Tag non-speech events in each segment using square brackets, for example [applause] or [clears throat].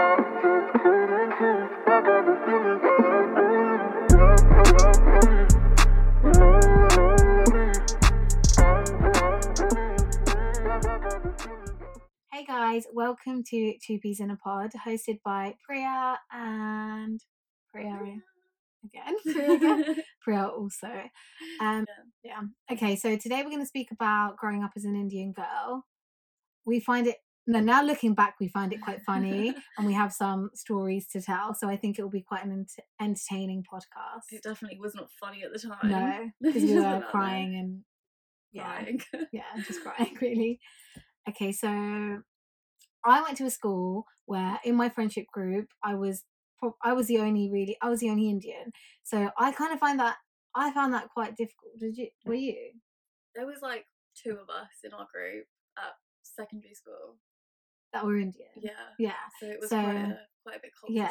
Hey guys, welcome to Two Peas in a Pod, hosted by Priya and Priya again. Priya again. [laughs] [laughs] Priya also. Um, yeah. Okay, so today we're going to speak about growing up as an Indian girl. We find it no, now looking back, we find it quite funny, [laughs] and we have some stories to tell. So I think it will be quite an ent- entertaining podcast. It definitely was not funny at the time. [laughs] No, because we were crying and yeah, Crying. [laughs] yeah, just crying really. Okay, so I went to a school where in my friendship group I was I was the only really I was the only Indian. So I kind of find that I found that quite difficult. Did you? Were you? there was like two of us in our group at secondary school. That were Indian. Yeah. Yeah. So it was So, quite, a, quite a bit culture yeah.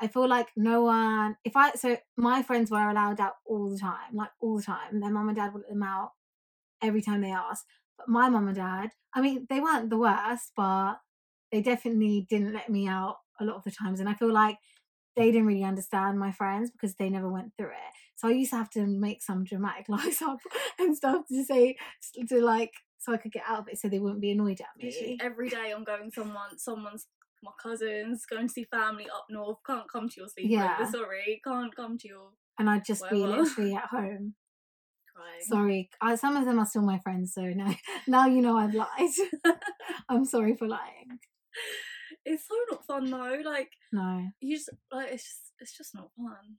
I feel like no one. If I so my friends were allowed out all the time, like all the time. Their mum and dad would let them out every time they asked. But my mum and dad, I mean, they weren't the worst, but they definitely didn't let me out a lot of the times. And I feel like they didn't really understand my friends because they never went through it. So I used to have to make some dramatic [laughs] lies up and stuff to say to like so I could get out of it so they wouldn't be annoyed at Literally me. every day I'm going someone someone's my cousins going to see family up north can't come to your sleepover Yeah. sorry can't come to your And I'd just be [laughs] literally at home. crying Sorry, I, some of them are still my friends, so now [laughs] now you know I've lied. [laughs] I'm sorry for lying. it's so not fun though like No, you just like it's just it's just not fun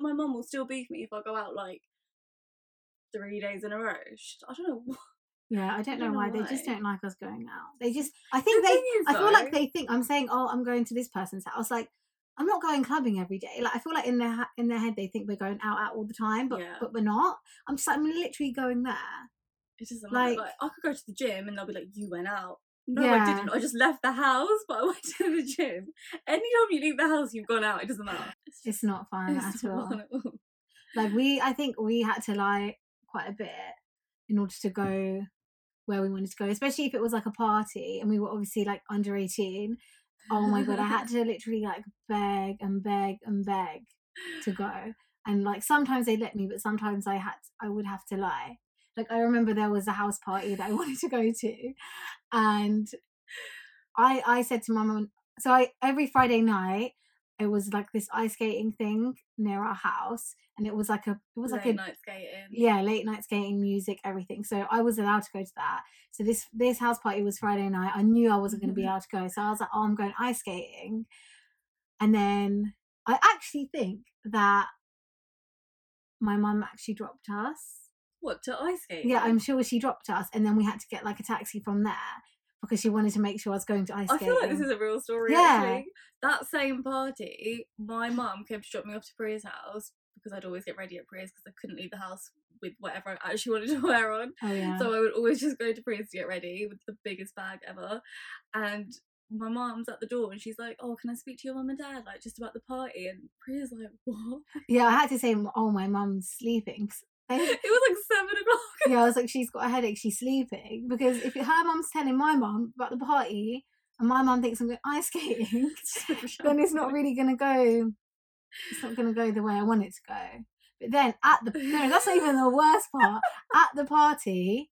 my mum will still beat me if I go out like three days in a row She- I don't know what yeah, I don't know don't know why. They just don't like us going out. They just, I think The they, is, I feel like they think I'm saying, oh, I'm going to this person's house. Like, I'm not going clubbing every day. Like, I feel like in their ha- in their head they think we're going out out all the time, but Yeah. but we're not. I'm just, I'm literally going there. It doesn't matter. Like- Like, I could go to the gym and they'll be like, "You went out." No, Yeah. I didn't. I just left the house, but I [laughs] went to the gym. Anytime you leave the house, you've gone out. It doesn't matter. It's, It's not [laughs] fun it's at all. at all. like we i think we had to lie quite a bit in order to mm. go where we wanted to go especially if it was like a party and we were obviously like under 18 oh my god i had to [laughs] literally like beg and beg and beg to go. And like sometimes they let me but sometimes i had i would have to lie. Like i remember there was a house party that i [laughs] wanted to go to and i i said to my mum so i every friday night it was like this ice skating thing near our house and it was like a it was like a night skating. yeah late night skating music everything so i was allowed to go to that so this this house party was friday night i knew i wasn't going to be mm-hmm. able to go so i was like oh i'm going ice skating and then i actually think that my mum actually dropped us What to ice skate? yeah i'm sure she dropped us and then we had to get like a taxi from there because she wanted to make sure i was going to ice skating. I feel like this is a real story. Yeah. Actually, that same party, my mum came to drop me off to Priya's house because I'd always get ready at Priya's because I couldn't leave the house with whatever I actually wanted [laughs] to wear on. oh yeah So I would always just go to Priya's to get ready with the biggest bag ever. And my mom's at the door and she's like, Oh, can I speak to your mum and dad? Like just about the party. And Priya's like, What? yeah i had to say oh my mum's sleeping." [laughs] [laughs] It was like seven o'clock. yeah, I was like, she's got a headache, she's sleeping. Because if her mum's telling my mum about the party and my mum thinks I'm going ice skating, then it's not really going to go, it's not going to go the way I want it to go. But then at the, no, that's not even the [laughs] worst part. At the party,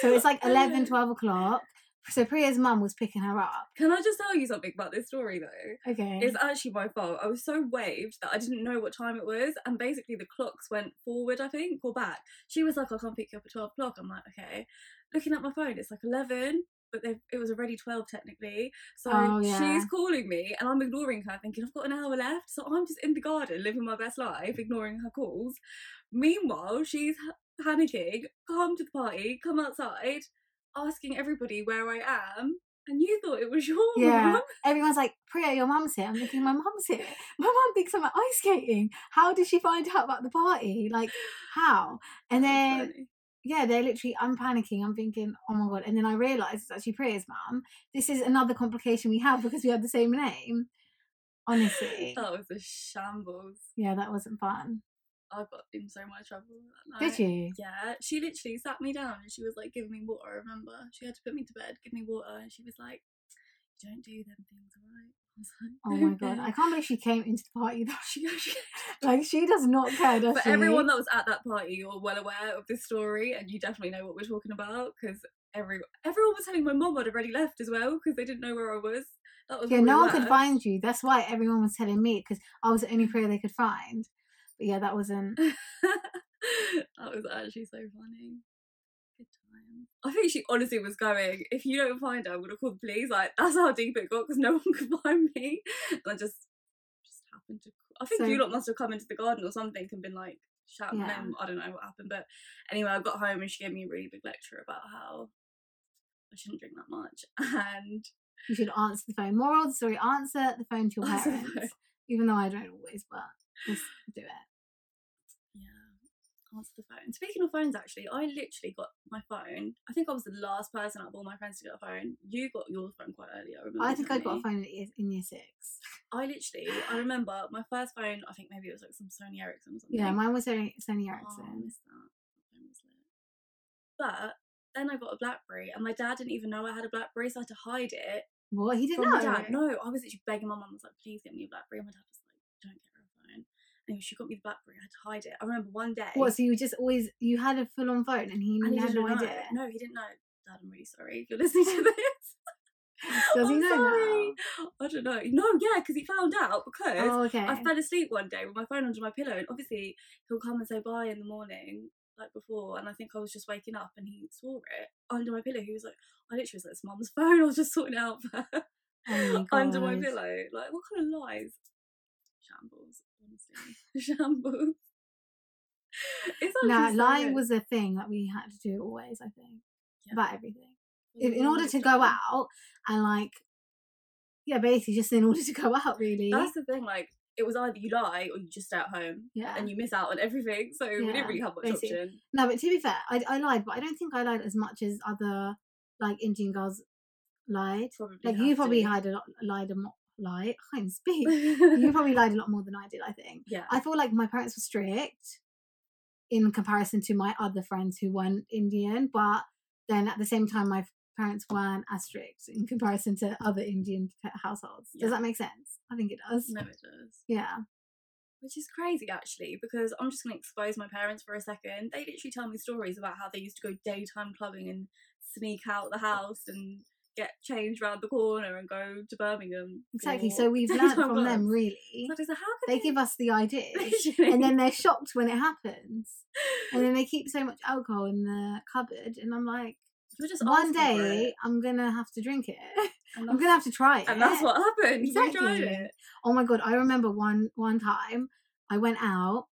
so it's like 11, 12 o'clock. So Priya's mum was picking her up. Can I just tell you something about this story though? Okay. It's actually my fault. I was so waved that I didn't know what time it was, and basically the clocks went forward, I think, or back. She was like, oh, "I can't pick you up at twelve o'clock." I'm like, "Okay." Looking at my phone, it's like eleven, but it was already twelve technically. So Oh, yeah. she's calling me, and I'm ignoring her, thinking I've got an hour left. So I'm just in the garden living my best life, ignoring her calls. Meanwhile, she's panicking. Come to the party. Come outside. Asking everybody where I am. And you thought it was [laughs] your Yeah. mum? Everyone's like, Priya, your mum's here. I'm thinking, my mum's here. My mum thinks I'm at ice skating. How did she find out about the party? Like, how? And That was then funny. Yeah, they're literally, I'm panicking. I'm thinking, oh my God. And then I realise it's actually Priya's mum. This is another complication we have because we have the same name. Honestly. [laughs] That was a shambles. Yeah, that wasn't fun. I got in so much trouble that night. Did you? Yeah, she literally sat me down and she was like giving me water. I remember she had to put me to bed, give me water, and she was like, don't do them things, alright? I was like, Oh my god, I can't believe she came into the party though. [laughs] She- she- [laughs] Like she does not care, does For she? everyone that was at that party, you're well aware of this story, and you definitely know what we're talking about because every everyone was telling my mum I'd already left as well because they didn't know where I was. That was yeah, no one could find you. That's why everyone was telling me because I was the only Priya they could find. But yeah, that wasn't. [laughs] that was actually so funny. I think she honestly was going. If you don't find her, I'm gonna call the police. Like that's how deep it got because no [laughs] one could find me. And I just just happened to. I think So- you lot must have come into the garden or something and been like shouting Yeah. name. I don't know what happened, but anyway, I got home and she gave me a really big lecture about how I shouldn't drink that much [laughs] and You should answer the phone. Moral of the story: answer the phone to your [laughs] parents. Even though I don't always, but just do it. Answer the phone. Speaking of phones, actually, I literally got my phone. I think I was the last person out of all my friends to get a phone. You got your phone quite early. I remember. I think I got a phone in year, six. I literally, I remember my first phone. I think maybe it was like some Sony Ericsson or something. Yeah, mine was Sony, Sony Oh, Ericsson. missed that. That phone was lit. But then I got a BlackBerry, and my dad didn't even know I had a BlackBerry, so I had to hide it what he didn't know. my dad. No, I was actually begging my mum. I was like, "Please get me a BlackBerry." And my dad was like, "Don't get her a phone." Anyway, she got me the BlackBerry. I had to hide it. I remember one day. What? So you just always you had a full on phone and he, and he had no know. idea. No, he didn't know. Dad, I'm really sorry if you're [laughs] listening to this. [laughs] Does he I'm know sorry. I don't know. No, yeah, because he found out because Oh, okay. I fell asleep one day with my phone under my pillow, and obviously he'll come and say bye in the morning, like before. And I think I was just waking up, and he saw it under my pillow. He was like, I literally was like, "It's mum's [laughs] phone." I was just sorting it out for her Oh my under my pillow. Like, what kind of lies? Shambles, [laughs] shambles. It's actually so lying good. was a thing that we had to do always. I think Yeah. about everything. In, in order to go out and like, yeah, basically just in order to go out. Really. That's the thing. Like, it was either you lie or you just stay at home, Yeah. and you miss out on everything. So we didn't really have much basically. option. No, but to be fair, I, I lied, but I don't think I lied as much as other like Indian girls lied. Probably Like you probably to. lied a lot, lied a lot, lied. I can't speak. you probably lied a lot more than I did. I think. yeah. I feel like my parents were strict in comparison to my other friends who weren't Indian, but then at the same time, my parents weren't as strict in comparison to other Indian households. Yeah. Does that make sense? I think it does. No, it does. Yeah. Which is crazy actually, because I'm just gonna expose my parents for a second. They literally tell me stories about how they used to go daytime clubbing and sneak out the house and get changed round the corner and go to Birmingham. Exactly. So we've [laughs] learned from them, really. So like, how could They give us the ideas, [laughs] and then they're shocked when it happens. And then they keep so much alcohol in the cupboard, and I'm like, just one day. I'm gonna have to drink it. [laughs] I'm gonna have to try it. and that's what happened. Exactly. it. Oh my god, I remember one one time I went out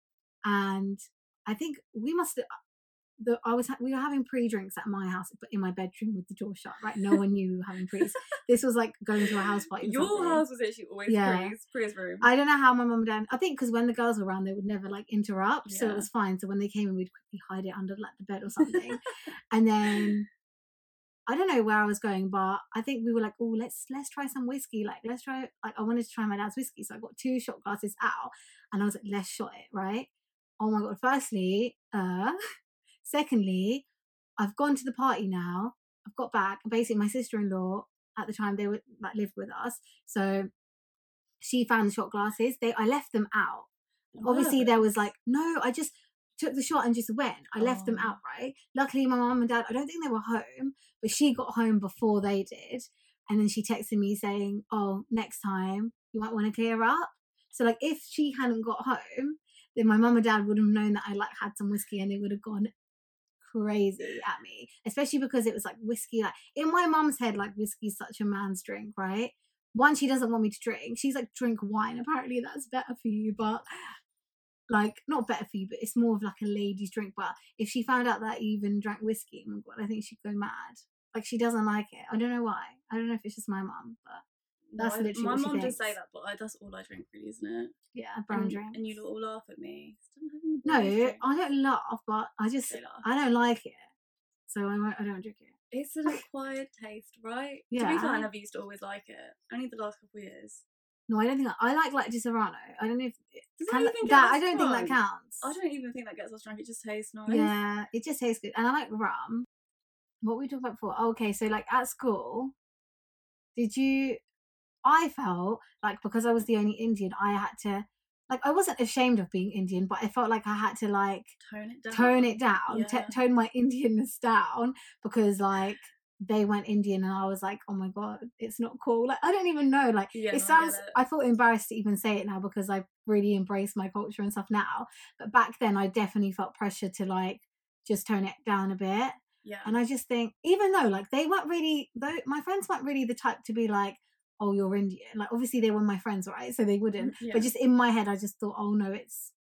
and I think we must the I was ha- we were having pre-drinks at my house but in my bedroom with the door shut right no one knew we were having pre this was like going to a house party Your something. house was actually always Yeah. Priya's, Priya's room. I don't know how my mum and dad I think because when the girls were around they would never like interrupt so it was fine so when they came in we'd quickly hide it under like the bed or something and then I don't know where I was going, but I think we were like, oh, let's let's try some whiskey. Like, let's try. Like, I wanted to try my dad's whiskey, so I got two shot glasses out, and I was like, let's shot it, right? Oh my god! Firstly, uh, secondly, I've gone to the party now. I've got back. Basically, my sister-in-law at the time they were like lived with us, so she found the shot glasses. They I left them out. Obviously, there was like, no, I just took the shot and just went. I left them Oh. out, right? Luckily, my mum and dad, I don't think they were home, but she got home before they did. And then she texted me saying, oh, next time you might want to clear up. So, like, if she hadn't got home, then my mum and dad would have known that I like had some whiskey and they would have gone crazy at me, especially because it was like whiskey. Like in my mum's head, like whiskey's such a man's drink, right? One, she doesn't want me to drink. She's like, drink wine. Apparently, that's better for you, but like not better for you, but it's more of like a lady's drink. But if she found out that you even drank whiskey, oh my god, I think she'd go mad. Like she doesn't like it. I don't know why. I don't know if it's just my mum, but that's I- literally my what mum does say that, but I, that's all I drink, really, isn't it? yeah, brown and, drink. And you all laugh at me. Stop having the no, drink. I don't laugh, but I just. I don't like it, so I won't, I don't drink it. It's an acquired taste, right? Yeah. To be fair, I never used to always like it. Only the last couple of years. No, I don't think I, I like like Serrano. I don't know if Does that even get that I don't think that counts. I don't even think that gets us drunk. It just tastes nice. Yeah, it just tastes good, and I like rum. What we talked about before? Oh, okay, so like at school, did you? I felt like because I was the only Indian, I had to like I wasn't ashamed of being Indian, but I felt like I had to like Tone it down. tone it down, t- tone my [laughs] Indianness down because like they went Indian and I was like, oh my god, it's not cool. Like I don't even know. Like Yeah, it sounds. it. I feel embarrassed to even say it now because I really embrace my culture and stuff now. But back then, I definitely felt pressure to like just tone it down a bit. Yeah. And I just think, even though like they weren't really, though my friends weren't really the type to be like, oh, you're Indian. Like obviously they were my friends, right? So they wouldn't. Mm, yeah. But just in my head, I just thought, oh no, it's.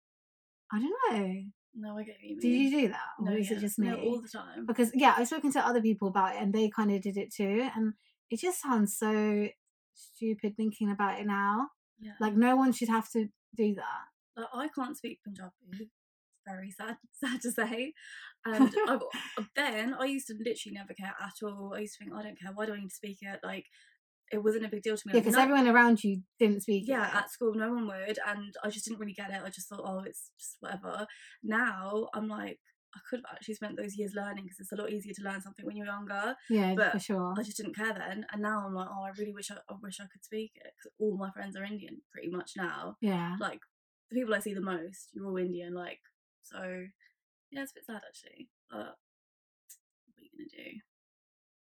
I don't know. no, I get you mean. Did you do that, or No, is yeah. it just me? No, all the time. because yeah, I've spoken to other people about it, and they kind of did it too, and it just sounds so stupid thinking about it now. Yeah. Like no one should have to do that. Like, I can't speak Punjabi. Very sad, [laughs] sad to say. And I've, [laughs] uh, then I used to literally never care at all. I used to think, I don't care. Why do I need to speak it? Like, it wasn't a big deal to me. Yeah, because no- everyone around you didn't speak. yeah, it. at school, no one would, and I just didn't really get it. I just thought, oh, it's just whatever. Now I'm like, I could have actually spent those years learning because it's a lot easier to learn something when you're younger. yeah, but for sure. I just didn't care then, and now I'm like, oh, I really wish I, I wish I could speak it because all my friends are Indian pretty much now. Yeah, Like the people I see the most, you're all Indian. Like so, yeah, it's a bit sad actually. But what are you gonna do?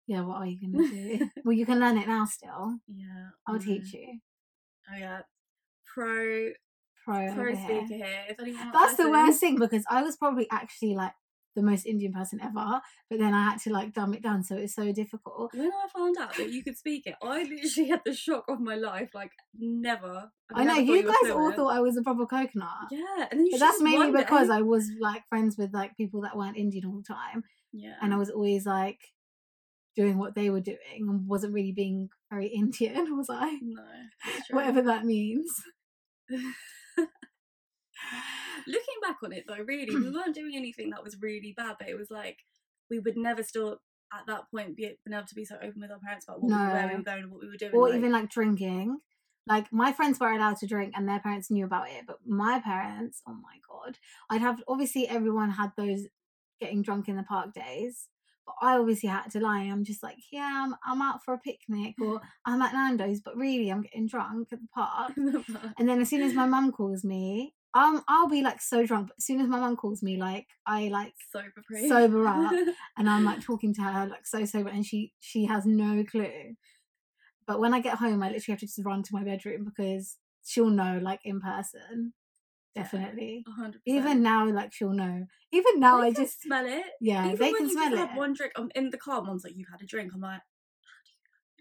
Yeah. What are you gonna do? [laughs] well, you can learn it now. Still, Yeah, I'll I teach you. Oh yeah, pro Pro, pro speaker here. here. If anyone That's the worst thing because I was probably actually like the most Indian person ever, but then I had to like dumb it down, so it's so difficult. When I found out that you could speak it, I literally had the shock of my life. Like never. I know never you guys all thought I was a proper coconut. Yeah, and then you But that's mainly because I was like friends with like people that weren't Indian all the time, yeah, and I was always like doing what they were doing and wasn't really being very Indian, [laughs] was I? no. Whatever that means. [laughs] Looking back on it though, really, we [clears throat] weren't doing anything that was really bad, but it was like we would never still at that point be been able to be so open with our parents about what we, where we No. were going and what we were doing. Or like- even like drinking. Like my friends were allowed to drink and their parents knew about it, but my parents, oh my god, I'd have obviously everyone had those getting drunk in the park days. But I obviously had to lie. I'm just like, yeah, I'm, I'm out for a picnic or [laughs] I'm at Nando's, but really I'm getting drunk at the park. And then as soon as my mum calls me, um, I'll be like so drunk. But as soon as my mum calls me, like I like sober sober up [laughs] and I'm like talking to her like so sober, and she she has no clue. But when I get home, I literally have to just run to my bedroom because she'll know like in person. Definitely. Hundred Even now, like she'll know. Even now, They I can just smell it. yeah, Even they when can you smell it. Have one drink. I'm in the car. Mom's like, "You've had a drink." I'm like,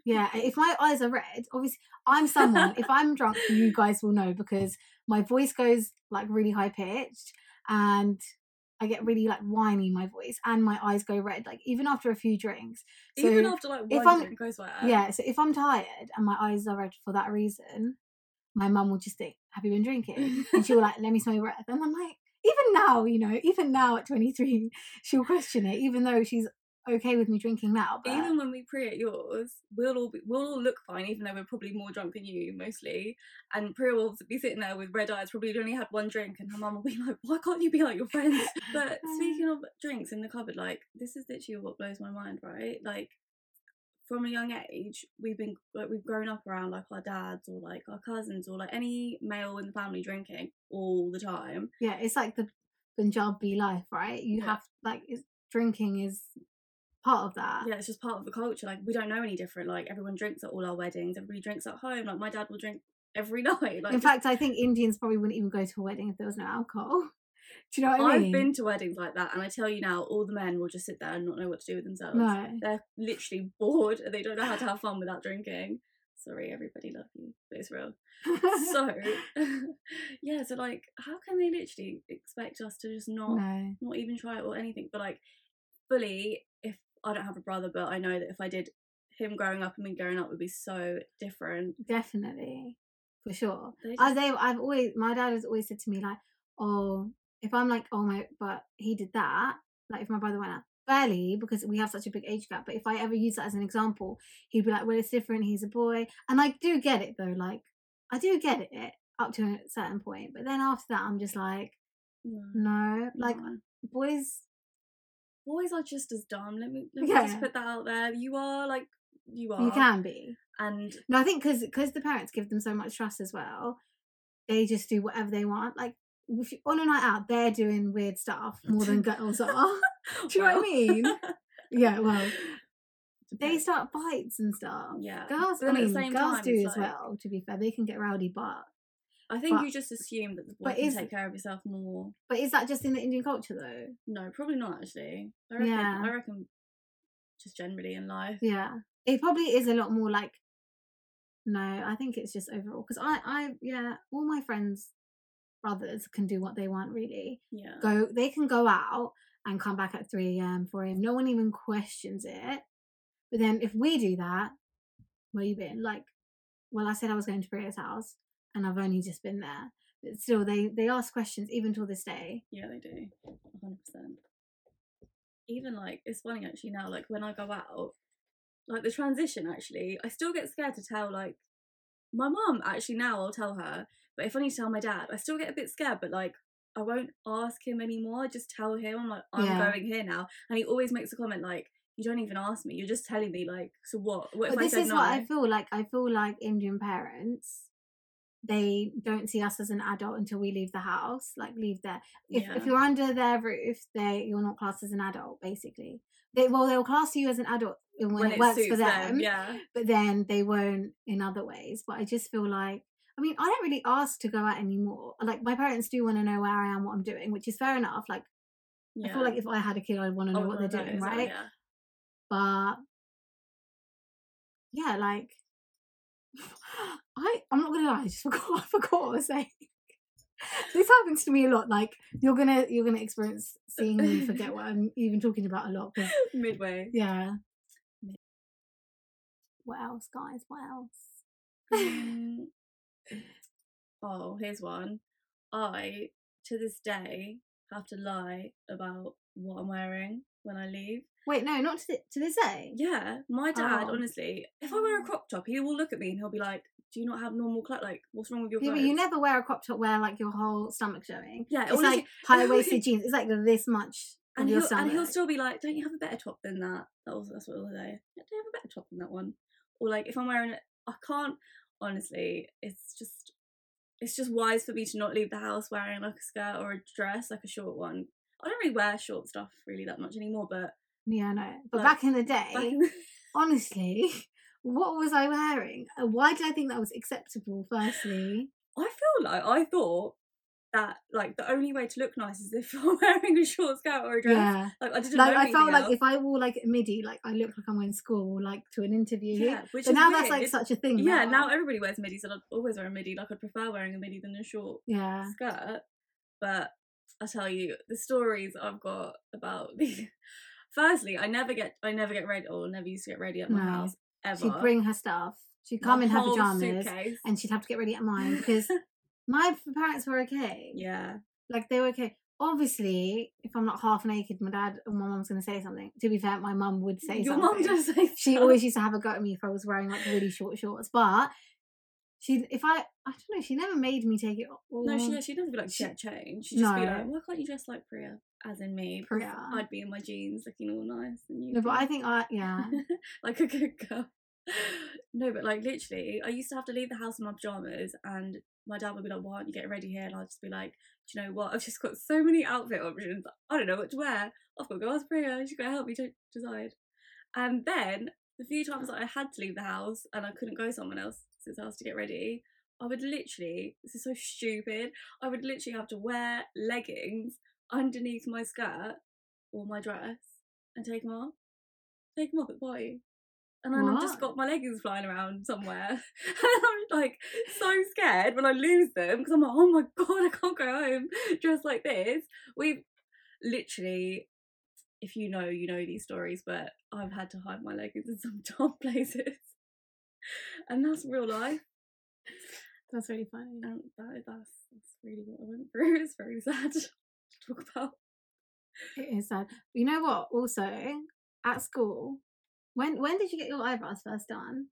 Yeah, if my eyes are red, obviously I'm someone. if I'm drunk, you [laughs] guys will know because my voice goes like really high pitched and I get really like whiny my voice and my eyes go red like even after a few drinks. So even after like if one I'm- drink goes where. yeah, so if I'm tired and my eyes are red for that reason, my mum will just think, "Have you been drinking?" and she'll [laughs] like, "Let me smell your breath," and I'm like, even now, you know, even now at 23, she'll question it, even though she's okay with me drinking now. But Even when we pre at yours, we'll all be, we'll all look fine, even though we're probably more drunk than you mostly. And Priya will be sitting there with red eyes, probably only had one drink, and her mum will be [laughs] like, "Why can't you be like your friends?" [laughs] But speaking of drinks in the cupboard, like this is literally what blows my mind, right? Like from a young age, we've been like we've grown up around like our dads or like our cousins or like any male in the family drinking all the time. yeah, it's like the Punjabi life, right? You Yeah. have like it's, drinking is part of that. yeah, it's just part of the culture. Like we don't know any different. Like everyone drinks at all our weddings. Everybody drinks at home. Like my dad will drink every [laughs] night. Like In fact, I think Indians probably wouldn't even go to a wedding if there was no alcohol. Do you know what I I've been to weddings like that, and I tell you now, all the men will just sit there and not know what to do with themselves. No. They're literally bored and they don't know how to have fun without drinking. Sorry, everybody, love you, but it's real. So, [laughs] [laughs] yeah, so like, how can they literally expect us to just not no. not even try it or anything? But like, fully, if I don't have a brother, but I know that if I did, him growing up and me growing up would be so different. Definitely. For sure. They I, just- they, I've always, my dad has always said to me, like, oh, if I'm like, oh my, but he did that, like if my brother went out, barely because we have such a big age gap, but if I ever use that as an example, he'd be like, well, it's different, he's a boy. And I do get it though, like, I do get it up to a certain point, but then after that, I'm just like, no, no, like, no. boys, boys are just as dumb. Let me let me Yeah. just put that out there. You are like you are. You can be. And No, I think because because the parents give them so much trust as well, they just do whatever they want. Like on a night out, they're doing weird stuff [laughs] more than girls are. Do you know what I mean? Yeah, well, [laughs] they start fights and stuff. Yeah. Girls, I mean, girls time, do as like- well. To be fair, they can get rowdy, but I think but- you just assume that the boy can is- take care of yourself more. but is that just in the Indian culture though? No, probably not actually. I reckon, Yeah. I reckon just generally in life. Yeah, it probably is a lot more like. No, I think it's just overall because I, I, yeah, all my friends, brothers can do what they want really. Yeah. go they can go out and come back at 3 a.m 4 a.m no one even questions it but then if we do that where you been like well i said i was going to priya's house and i've only just been there but still they they ask questions even till this day Yeah, they do. 100%. Even like, it's funny actually now, like when I go out, like the transition actually, I still get scared to tell like my mom actually now I'll tell her, but if I need to tell my dad, I still get a bit scared, but like I won't ask him anymore. I just tell him I'm like, I'm Yeah. going here now. And he always makes a comment like, You don't even ask me, you're just telling me like, so what? What if but I this is no? what i feel like i feel like indian parents they don't see us as an adult until we leave the house like leave there if, Yeah. if you're under their roof they you're not classed as an adult basically they well they'll class you as an adult when, when it, works for suits them yeah. but then they won't in other ways. But I just feel like, I mean, I don't really ask to go out anymore. Like my parents do want to know where I am, what I'm doing, which is fair enough. Like yeah. I feel like if I had a kid, I'd want to know I what would they're doing, as right? Yeah. But yeah, like [sighs] I, I'm not gonna lie, I just [laughs] forgot, I forgot what I was saying. [laughs] this happens to me a lot. Like you're gonna, you're gonna experience seeing me forget what [laughs] I'm even talking about a lot. 'cause- Midway. yeah. What else, guys? What else? Mm. Oh, here's one. I, to this day, have to lie about what I'm wearing when I leave. Wait, no, not to, th- to this day. Yeah, my dad, Oh. honestly, if I wear a oh. crop top, he will look at me and he'll be like, "Do you not have normal clothes? Like, what's wrong with your Yeah, clothes?" but you never wear a crop top where like your whole stomach showing. Yeah, It's honestly, like high waisted jeans. It's like this much and he'll, and he'll still be like, "Don't you have a better top than that?" That was that's what he'll say. "Yeah, Do you have a better top than that one? Or like, if I'm wearing it, I can't. Honestly, it's just it's just wise for me to not leave the house wearing like a skirt or a dress, like a short one. I don't really wear short stuff really that much anymore, but yeah, no. But like, back in the day, in the- [laughs] honestly, [laughs] what was I wearing? Uh, Why did I think that was acceptable? Firstly, I feel like I thought that like the only way to look nice is if [laughs] you're wearing a short skirt or a dress. yeah. Like I didn't Like know I felt anything like if I wore like a midi, like I look like I'm going to school, like to an interview. yeah, which but now that's like weird. such a thing. yeah. Now everybody wears midis, and I'd always wear a midi. Like I'd prefer wearing a midi than a short yeah. skirt. But I tell you, the stories I've got about [laughs] the. Firstly, I never get I never get ready or never used to get ready at my No. house ever. She'd bring her stuff. She'd come in her pajamas, suitcase. and she'd have to get ready at mine because [laughs] my parents were okay. Yeah, like they were okay. Obviously, if I'm not half naked, my dad and my mum's gonna say something. To be fair, my mum would say your something. Your mum does say [laughs] she always used to have a go at me if I was wearing like really short shorts. But she, if I, I don't know, she never made me take it. off. No, she she'd never be like she- get change. She'd just be like, why can't you dress like Priya, as in me? Priya. I'd be in my jeans, looking all nice, and you. No, but I think I, yeah, [laughs] like a good girl. No, but like literally, I used to have to leave the house in my pajamas, and my dad would be like, "Why aren't you getting ready here?" And I'd just be like, "Do you know what? I've just got so many outfit options. I don't know what to wear. I've got to go ask Priya. She's to help me to decide." And then the few times that I had to leave the house and I couldn't go someone else's house to get ready, I would literally, this is so stupid, I would literally have to wear leggings underneath my skirt or my dress and take them off. Take them off at the party. And then I've just got my leggings flying around somewhere. [laughs] and I'm like so scared when I lose them because I'm like, oh my god, I can't go home [laughs] dressed like this. We've literally, if you know, you know these stories, but I've had to hide my leggings in some [laughs] dark places. And that's real life. that's really funny. And that, that's, that's really what I went through. It's very sad to talk about. It is sad. You know what? Also, at school, when when did you get your eyebrows first done?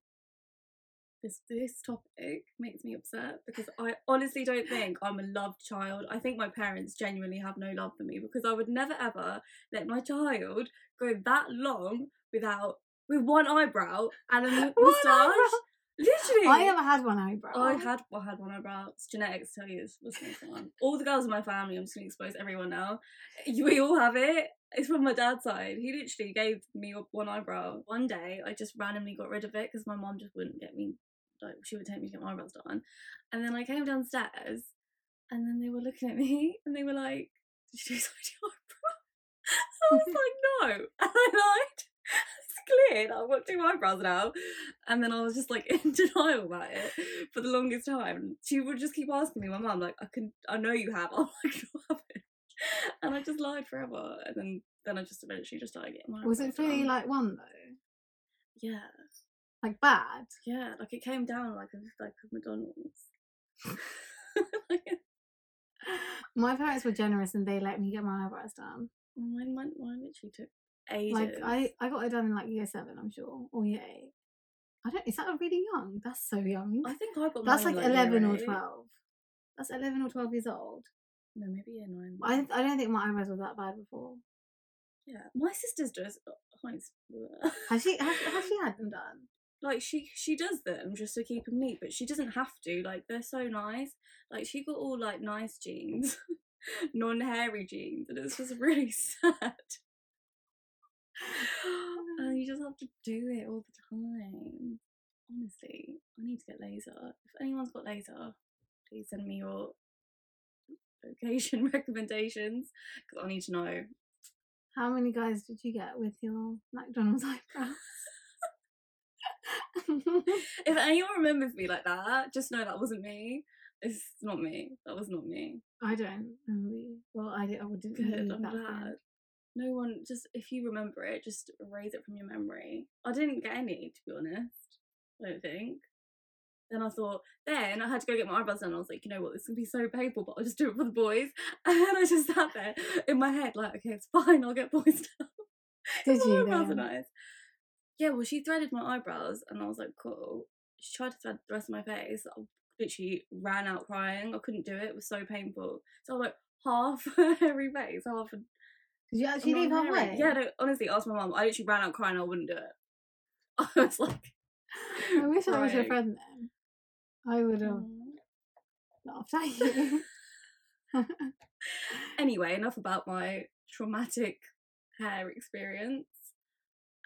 this this topic makes me upset because I honestly don't think I'm a loved child. I think my parents genuinely have no love for me because I would never ever let my child go that long without with one eyebrow and a [laughs] One moustache. eyebrow. Literally. I never had one eyebrow. I had I had one eyebrow. It's genetics tell you it's what's going on. All the girls in my family, I'm just gonna expose everyone now. We all have it. It's from my dad's side. He literally gave me one eyebrow. One day I just randomly got rid of it because my mom just wouldn't get me like she would take me to get my eyebrows done. And then I came downstairs and then they were looking at me [laughs] and they were like, Did you do something to your eyebrow? [laughs] I was like, No. [laughs] And I lied. Clear that I've got two eyebrows now. And then I was just like [laughs] in denial about it for the longest time. She would just keep asking me, my mum, like, I can I know you have. [laughs] I'm like, no, I haven't. And I just lied forever. And then then I just eventually just started getting my Was it really done. like one though? Yeah. Like bad? Yeah, like it came down like a like a McDonald's. like, [laughs] My parents were generous and they let me get my eyebrows done. mine, mine, mine literally took ages. Like I, I got it done in like year seven, I'm sure, or year eight. I don't. Is that really young? That's so young. I think I got That's like year eleven or twelve. That's eleven or twelve years old. No, maybe year nine. I, I don't think my eyebrows were that bad before. yeah, my sister's does. oh, Has she? Has, has she had them [laughs] done? like she she does them just to keep them neat, but she doesn't have to. Like they're so nice. Like she got all like nice genes, [laughs] non-hairy genes, and it's just really [laughs] sad. Just have to do it all the time. Honestly, I need to get laser. If anyone's got laser, please send me your location [laughs] recommendations because I need to know. How many guys did you get with your McDonald's eyebrows? [laughs] If anyone remembers me like that, just know that wasn't me. It's not me. That was not me. I don't remember. you. Well, I, did, I didn't [laughs] Good, I'm glad. No one, just if you remember it, just erase it from your memory. I didn't get any, to be honest. I don't think. Then I thought, then I had to go get my eyebrows done. I was like, you know what, this can be so painful, but I'll just do it for the boys. [laughs] And then I just sat there in my head, like, okay, it's fine, I'll get boys [laughs] now. [laughs] Did you eyebrows are nice. Yeah, well, she threaded my eyebrows, and I was like, cool. She tried to thread the rest of my face. I literally ran out crying. I couldn't do it. It was so painful. So I was like half hairy face, half Did you actually leave non-hairy. halfway? Yeah, no, honestly, ask my mum. I literally ran out crying. I wouldn't do it. [laughs] I was like, I wish I was your friend then. I would have "Aw." laughed at you. [laughs] anyway, enough about my traumatic hair experience.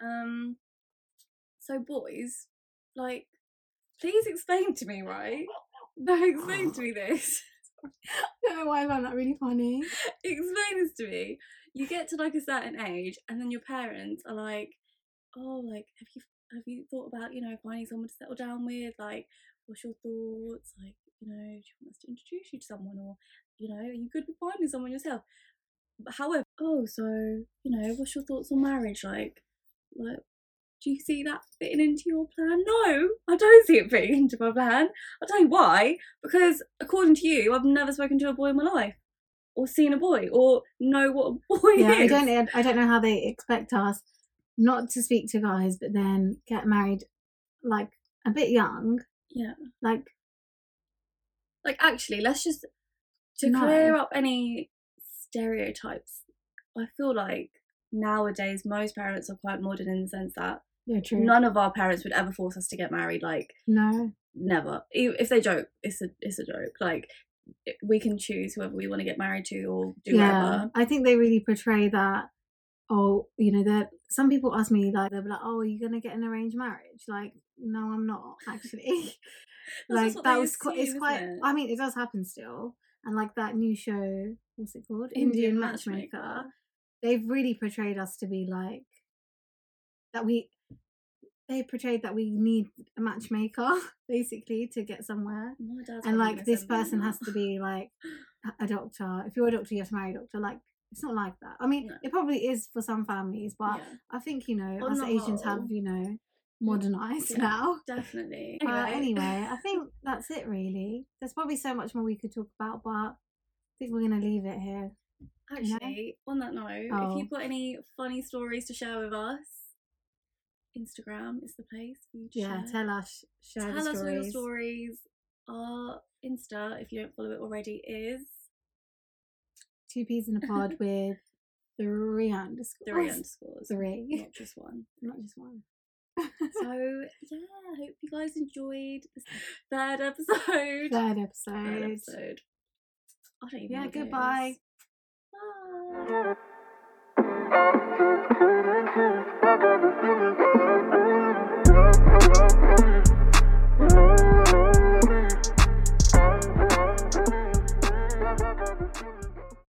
Um, so boys, like, please explain to me, right? [laughs] No, explain to me this. I don't know why I found that really funny. explain this to me. You get to like a certain age, and then your parents are like, "Oh, like, have you have you thought about you know finding someone to settle down with? Like, what's your thoughts? Like, you know, do you want us to introduce you to someone, or you know, you could be finding someone yourself." But however, oh, so you know, what's your thoughts on marriage? Like, like, do you see that fitting into your plan? No, I don't see it fitting into my plan. I'll tell you why. Because according to you, I've never spoken to a boy in my life, or seen a boy, or know what a boy Yeah, I [laughs] don't. I don't know how they expect us not to speak to guys, but then get married like a bit young. Yeah. Like Like, actually, let's just to No. clear up any stereotypes. I feel like nowadays most parents are quite modern in the sense that they're true. none of our parents would ever force us to get married. Like, no. never. If they joke, it's a it's a joke. Like, we can choose whoever we want to get married to or do yeah, whatever. I think they really portray that. Oh, you know, that some people ask me like they're like, "Oh, are you gonna get an arranged marriage?" Like, no, I'm not [laughs] actually. [laughs] Like that was quite. It's quite. it? I mean, it does happen still, and like that new show, what's it called? Indian Matchmaker. Matchmaker. They've really portrayed us to be like that. We they portrayed that we need a matchmaker [laughs] basically to get somewhere, and like this person now. has to be [laughs] like a- doctor. If you're a doctor, you have to marry a doctor. Like it's not like that. I mean, No. it probably is for some families, but Yeah, I think you know On us Asians have you know modernized yeah. now. definitely. [laughs] Uh, anyway, I think that's it really. There's probably so much more we could talk about, but I think we're gonna leave it here. you know? Actually, on that note, if Oh. you've got any funny stories to share with us, Instagram is the place for you to Yeah, share. tell us, share Tell the us all your stories. stories. Our Insta, if you don't follow it already, is Two peas in a pod [laughs] with three underscores. three underscores, Three, not just one. not just one. So [laughs] yeah, I hope you guys enjoyed this third episode. Third Third episode. episode. I don't even Yeah, know goodbye. is. Bye.